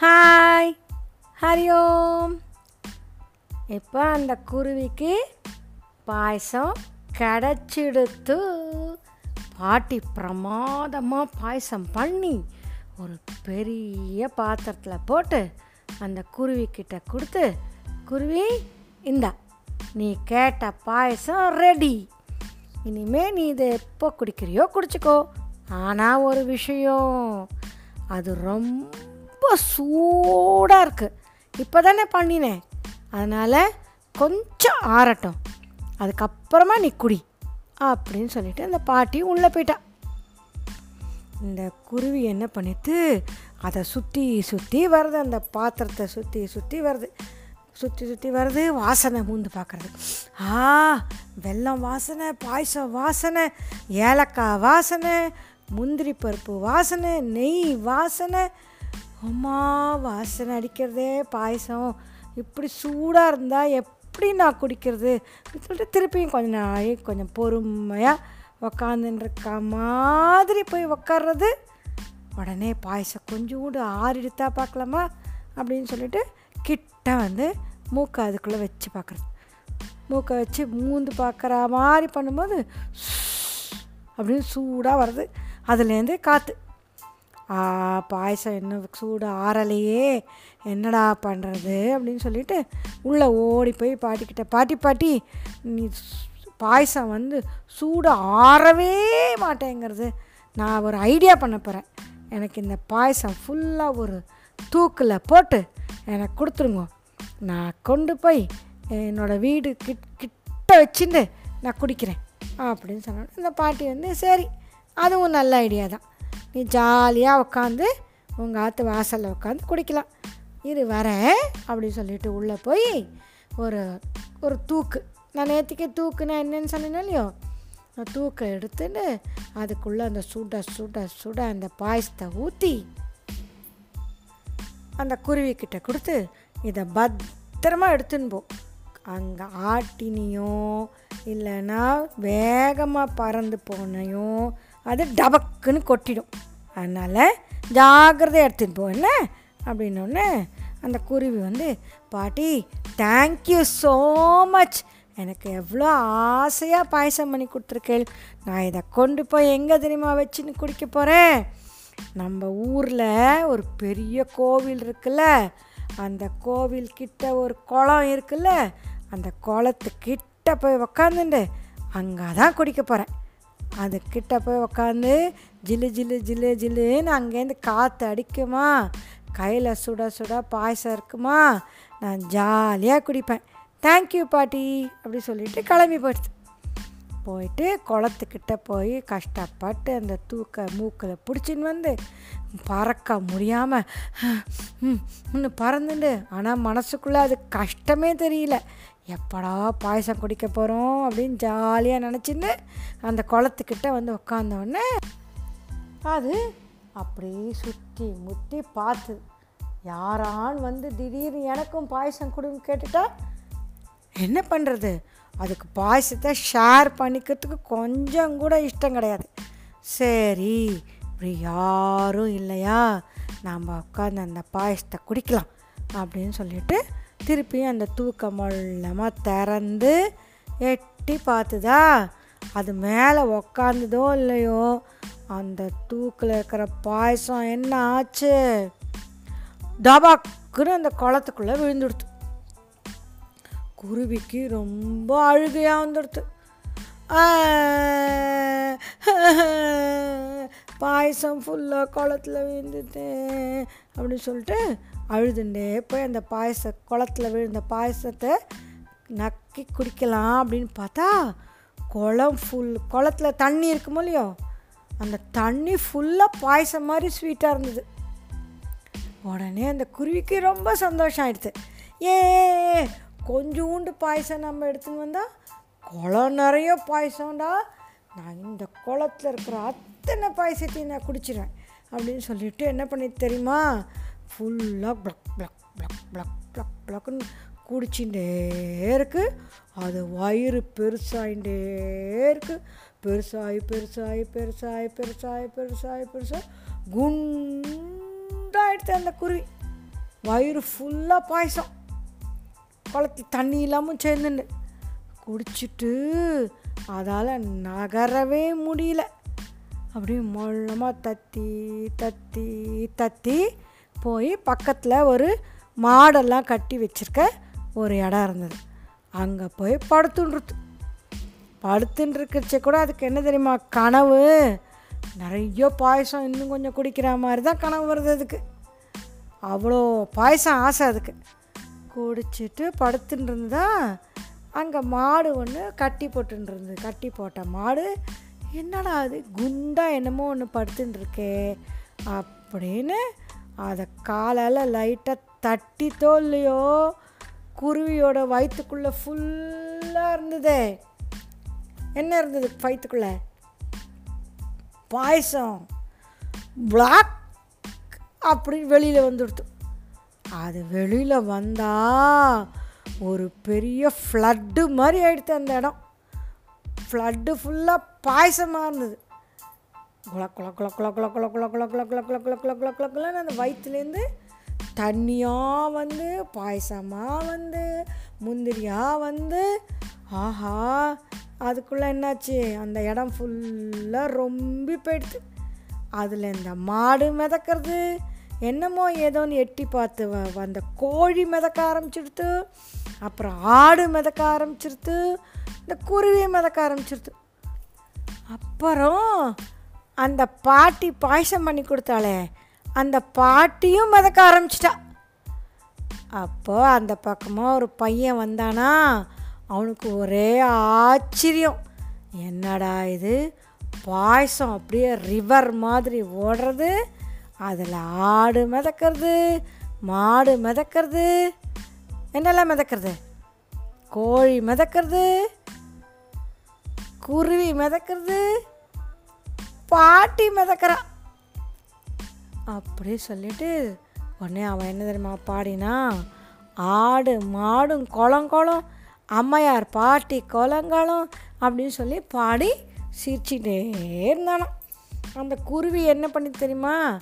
Hi Hari ஓம் இப்போ அந்த குருவிக்கு பாயசம் கிடச்சிடுத்து? பாட்டி பிரமாதமாக பாயசம் பண்ணி ஒரு பெரிய பாத்திரத்தில் போட்டு அந்த குருவிக்கிட்ட கொடுத்து குருவி இந்தா நீ கேட்ட பாயசம் ரெடி இனிமே நீ இதை எப்போ குடிக்கிறியோ குடிச்சிக்கோ. ஆனால் ஒரு விஷயம் அது ரொம்ப சூடாக இருக்குது இப்போ தானே பண்ணினேன் அதனால் கொஞ்சம் ஆறட்டும். அதுக்கப்புறமா நீ குடி. அப்படின்னு சொல்லிவிட்டு அந்த பாட்டி உள்ளே போயிட்டா. இந்த குருவி என்ன பண்ணிட்டு அதை சுற்றி சுற்றி வருது. அந்த பாத்திரத்தை சுற்றி சுற்றி வருது. சுற்றி சுற்றி வருது வாசனை மூந்து பார்க்குறது ஆ வெல்லம் வாசனை பாயசம் வாசனை ஏலக்காய் வாசனை முந்திரி பருப்பு வாசனை நெய் வாசனை அம்மா வாசனை அடிக்கிறதே பாயசம். இப்படி சூடாக இருந்தால் எப்படி நான் குடிக்கிறது? சொல்லிட்டு திருப்பியும் கொஞ்ச நாளை கொஞ்சம் பொறுமையாக உக்காந்துருக்க மாதிரி போய் உக்காடுறது உடனே பாயசம் கொஞ்சோண்டு ஆறிடுத்தா பார்க்கலாமா? அப்படின்னு சொல்லிட்டு கிட்ட வந்து மூக்கை அதுக்குள்ளே வச்சு பார்க்குறது. மூக்கை வச்சு மூந்து பார்க்குற மாதிரி பண்ணும்போது அப்படின்னு சூடாக வருது அதுலேருந்து காற்று பாயசம் என்ன சூடு ஆறலையே என்னடா பண்ணுறது அப்படின்னு சொல்லிட்டு உள்ளே ஓடி போய் பாட்டிக்கிட்ட பாட்டி பாட்டி நீ பாயசம் வந்து சூடு ஆறவே மாட்டேங்கிறது. நான் ஒரு ஐடியா பண்ண போகிறேன் எனக்கு இந்த பாயசம் ஃபுல்லாக ஒரு தூக்கில் போட்டு எனக்கு கொடுத்துருங்க. நான் கொண்டு போய் என்னோடய வீடு கிட் கிட்ட வச்சுட்டு நான் குடிக்கிறேன். அப்படின்னு சொன்னோம் இந்த பாட்டி வந்து சரி அதுவும் நல்ல ஐடியா தான். நீ ஜாலியாக உட்காந்து உங்கள் ஆற்று வாசலில் உட்காந்து குடிக்கலாம். இது வரேன் அப்படின்னு சொல்லிட்டு உள்ளே போய் ஒரு ஒரு தூக்கு. நான் நேற்றுக்கே தூக்குனா என்னன்னு சொன்னேன் இல்லையோ? தூக்கை எடுத்துட்டு அதுக்குள்ளே அந்த சுட சுட சுட அந்த பாயசத்தை ஊற்றி அந்த குருவிக்கிட்ட கொடுத்து இதை பத்திரமா எடுத்துன்னு போ. அங்கே ஆட்டினியோ இல்லைன்னா வேகமாக பறந்து போனையும் அது டபக்குன்னு கொட்டிடும். அதனால் ஜாக்கிரதையாக எடுத்துன்னு போவேன் அப்படின்னோடனே அந்த குருவி வந்து பாட்டி தேங்க்யூ ஸோ மச் எனக்கு எவ்வளோ ஆசையாக பாயசம் பண்ணி கொடுத்துருக்கேள். நான் இதை கொண்டு போய் எங்கே தெரியுமா வச்சுன்னு குடிக்க போகிறேன் நம்ம ஊரில் ஒரு பெரிய கோவில் இருக்குல்ல. அந்த கோவில் கிட்ட ஒரு குளம் இருக்குல்ல. அந்த குளத்துக்கிட்ட போய் உக்காந்துண்டு அங்கே தான் குடிக்க போகிறேன் அது கிட்ட போய் உக்காந்து ஜில்லு ஜில்லு ஜில்லு ஜில்லுன்னு அங்கேருந்து காற்று அடிக்குமா? கையில் சுட சுட பாயசம் இருக்குமா? நான் ஜாலியாக குடிப்பேன். தேங்க்யூ பாட்டி அப்படி சொல்லிட்டு கிளம்பி போயிடுச்சு. போயிட்டு குளத்துக்கிட்ட போய் கஷ்டப்பட்டு அந்த தூக்க மூக்கில் பிடிச்சின்னு வந்து பறக்க முடியாமல் இன்னும் பறந்துண்டு. ஆனால் மனசுக்குள்ளே அது கஷ்டமே தெரியல. எப்படா பாயசம் குடிக்க போகிறோம் அப்படின்னு ஜாலியாக நினச்சின்னு அந்த குளத்துக்கிட்ட வந்து உட்காந்தோடனே அது அப்படியே சுற்றி முற்றி பார்த்து யாரான் வந்து திடீர்னு எனக்கும் பாயசம் கொடுன்னு கேட்டுட்டா? என்ன பண்ணுறது அதுக்கு பாயசத்தை ஷேர் பண்ணிக்கிறதுக்கு கொஞ்சம் கூட இஷ்டம் கிடையாது. சரி இப்படி யாரும் இல்லையா? நாம் உட்காந்து அந்த பாயசத்தை குடிக்கலாம் அப்படின்னு சொல்லிட்டு திருப்பியும் அந்த தூக்கம் மொல்லமாக திறந்து எட்டி பார்த்துதா? அது மேலே உக்காந்ததோ இல்லையோ? அந்த தூக்கில் இருக்கிற பாயசம் என்ன ஆச்சு? டபாக்குன்னு அந்த குளத்துக்குள்ளே விழுந்துடுத்து. குருவிக்கு ரொம்ப அழுகையாக வந்துடுது பாயசம் ஃபுல்லாக குளத்துல விழுந்துட்டேன் அப்படின்னு சொல்லிட்டு அழுதுண்டே போய் அந்த பாயச குளத்துல விழுந்த பாயசத்தை நக்கி குடிக்கலாம் அப்படின்னு பார்த்தா குளம் ஃபுல் குளத்துல தண்ணி இருக்குமோ இல்லையோ அந்த தண்ணி ஃபுல்லாக பாயசம் மாதிரி ஸ்வீட்டாக இருந்தது. உடனே அந்த குருவிக்கு ரொம்ப சந்தோஷம் ஆயிடுது. ஏ கொஞ்சோண்டு பாயசம் நம்ம எடுத்துன்னு வந்தால் குளம் நிறைய பாயசம்டா. நான் இந்த குளத்தில் இருக்கிற எத்தனை பாயசத்தையும் நான் குடிச்சிடுவேன் அப்படின்னு சொல்லிவிட்டு என்ன பண்ணி தெரியுமா? ஃபுல்லாக ப்ளக் ப்ளக் ப்ளக் ப்ளக் ப்ளக் ப்ளக்குன்னு குடிச்சுட்டே இருக்குது அது வயிறு பெருசாகிட்டே இருக்குது பெருசாகி பெருசாகி பெருசாகி பெருசாகி பெருசாகி பெருசாக குண்டாயிடுச்சு அந்த குருவி. வயிறு ஃபுல்லாக பாயசம். குளத்துல தண்ணி இல்லாமல் சேர்ந்துன்னு. குடிச்சிட்டு அதால் நகரவே முடியல. அப்படியே மொள்ளமாக தத்தி தத்தி தத்தி போய் பக்கத்தில் ஒரு மாடெல்லாம் கட்டி வச்சுருக்க ஒரு இடம் இருந்தது. அங்கே போய் படுத்துன்றது. படுத்துன்னு இருக்கிறச்ச கூட அதுக்கு என்ன தெரியுமா? கனவு. நிறைய பாயசம் இன்னும் கொஞ்சம் குடிக்கிற மாதிரி தான் கனவு வருது அதுக்கு. அவ்வளோ பாயசம் ஆசை அதுக்கு. குடிச்சிட்டு படுத்துட்டு இருந்தால் அங்கே மாடு ஒன்று கட்டி போட்டுருந்தது கட்டி போட்ட மாடு என்னடா அது குண்டா என்னமோ ஒன்று படுத்துன்னு இருக்கே அப்படின்னு அதை காலால் லைட்டாக தட்டித்தோ இல்லையோ குருவியோட வயிற்றுக்குள்ளே ஃபுல்லாக இருந்ததே. என்ன இருந்தது வயிற்றுக்குள்ளே பாயசம். பிளாக் அப்படின்னு வெளியில் வந்துடுத்து. அது வெளியில் வந்தால் ஒரு பெரிய ஃப்ளட்டு மாதிரி ஆயிடுத்து அந்த இடம். ஃப்ளட்டு ஃபுல்லாக பாயசமாக இருந்தது குல குல குல குல குல குல குல குல குல குல குல குல குல குல குல குலன்னு அந்த வயிற்றுலேருந்து தண்ணியாக வந்து பாயசமாக வந்து முந்திரியாக வந்து ஆஹா அதுக்குள்ளே என்னாச்சு அந்த இடம் ஃபுல்லாக ரொம்ப போயிடுது அதில் இந்த மாடு மிதக்கிறது என்னமோ ஏதோன்னு எட்டி பார்த்து வ- அந்த கோழி மிதக்க ஆரம்பிச்சிடுத்து அப்புறம் ஆடு மிதக்க ஆரம்பிச்சிருத்து இந்த குருவி மிதக்க ஆரம்பிச்சிருத்து அப்புறம் அந்த பாட்டி பாயசம் பண்ணி கொடுத்தாளே அந்த பாட்டியும் மிதக்க ஆரம்பிச்சிட்டா. அப்போ அந்த பக்கமாக ஒரு பையன் வந்தானா அவனுக்கு ஒரே ஆச்சரியம். என்னடா இது? பாயசம் அப்படியே ரிவர் மாதிரி ஓடுறது அதில் ஆடு மிதக்கிறது மாடு மிதக்கிறது. என்னெல்லாம் மிதக்கிறது? கோழி மிதக்கிறது குருவி மிதக்கிறது பாட்டி மிதக்கிறா. அப்படி சொல்லிட்டு உடனே அவன் என்ன தெரியுமா பாடினா ஆடு மாடும் குளம் குளம் அம்மையார் பாட்டி குளங்காலம் அப்படின்னு சொல்லி பாடி சிரிச்சிட்டே இருந்தானாம். அந்த குருவி என்ன பண்ணி தெரியுமா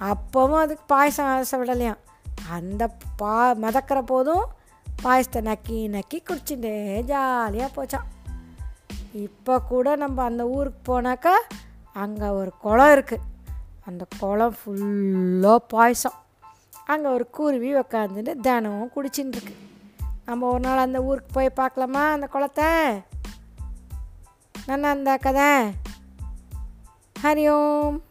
அப்போவும் அதுக்கு பாயசம் விடலையா அந்த பா மிதக்கிற போதும் பாயசத்தை நக்கி நக்கி குடிச்சுட்டே ஜாலியாக போச்சான் இப்போ கூட நம்ம அந்த ஊருக்கு போனாக்கா அங்கே ஒரு குளம் இருக்குது அந்த குளம் ஃபுல்லாக பாயசம். அங்கே ஒரு குருவி உக்காந்துட்டு தினமும் குடிச்சின்னு இருக்கு. நம்ம ஒரு நாள் அந்த ஊருக்கு போய் பார்க்கலாமா அந்த குளத்தை? நான் அந்த கதை. ஹரி ஓம்.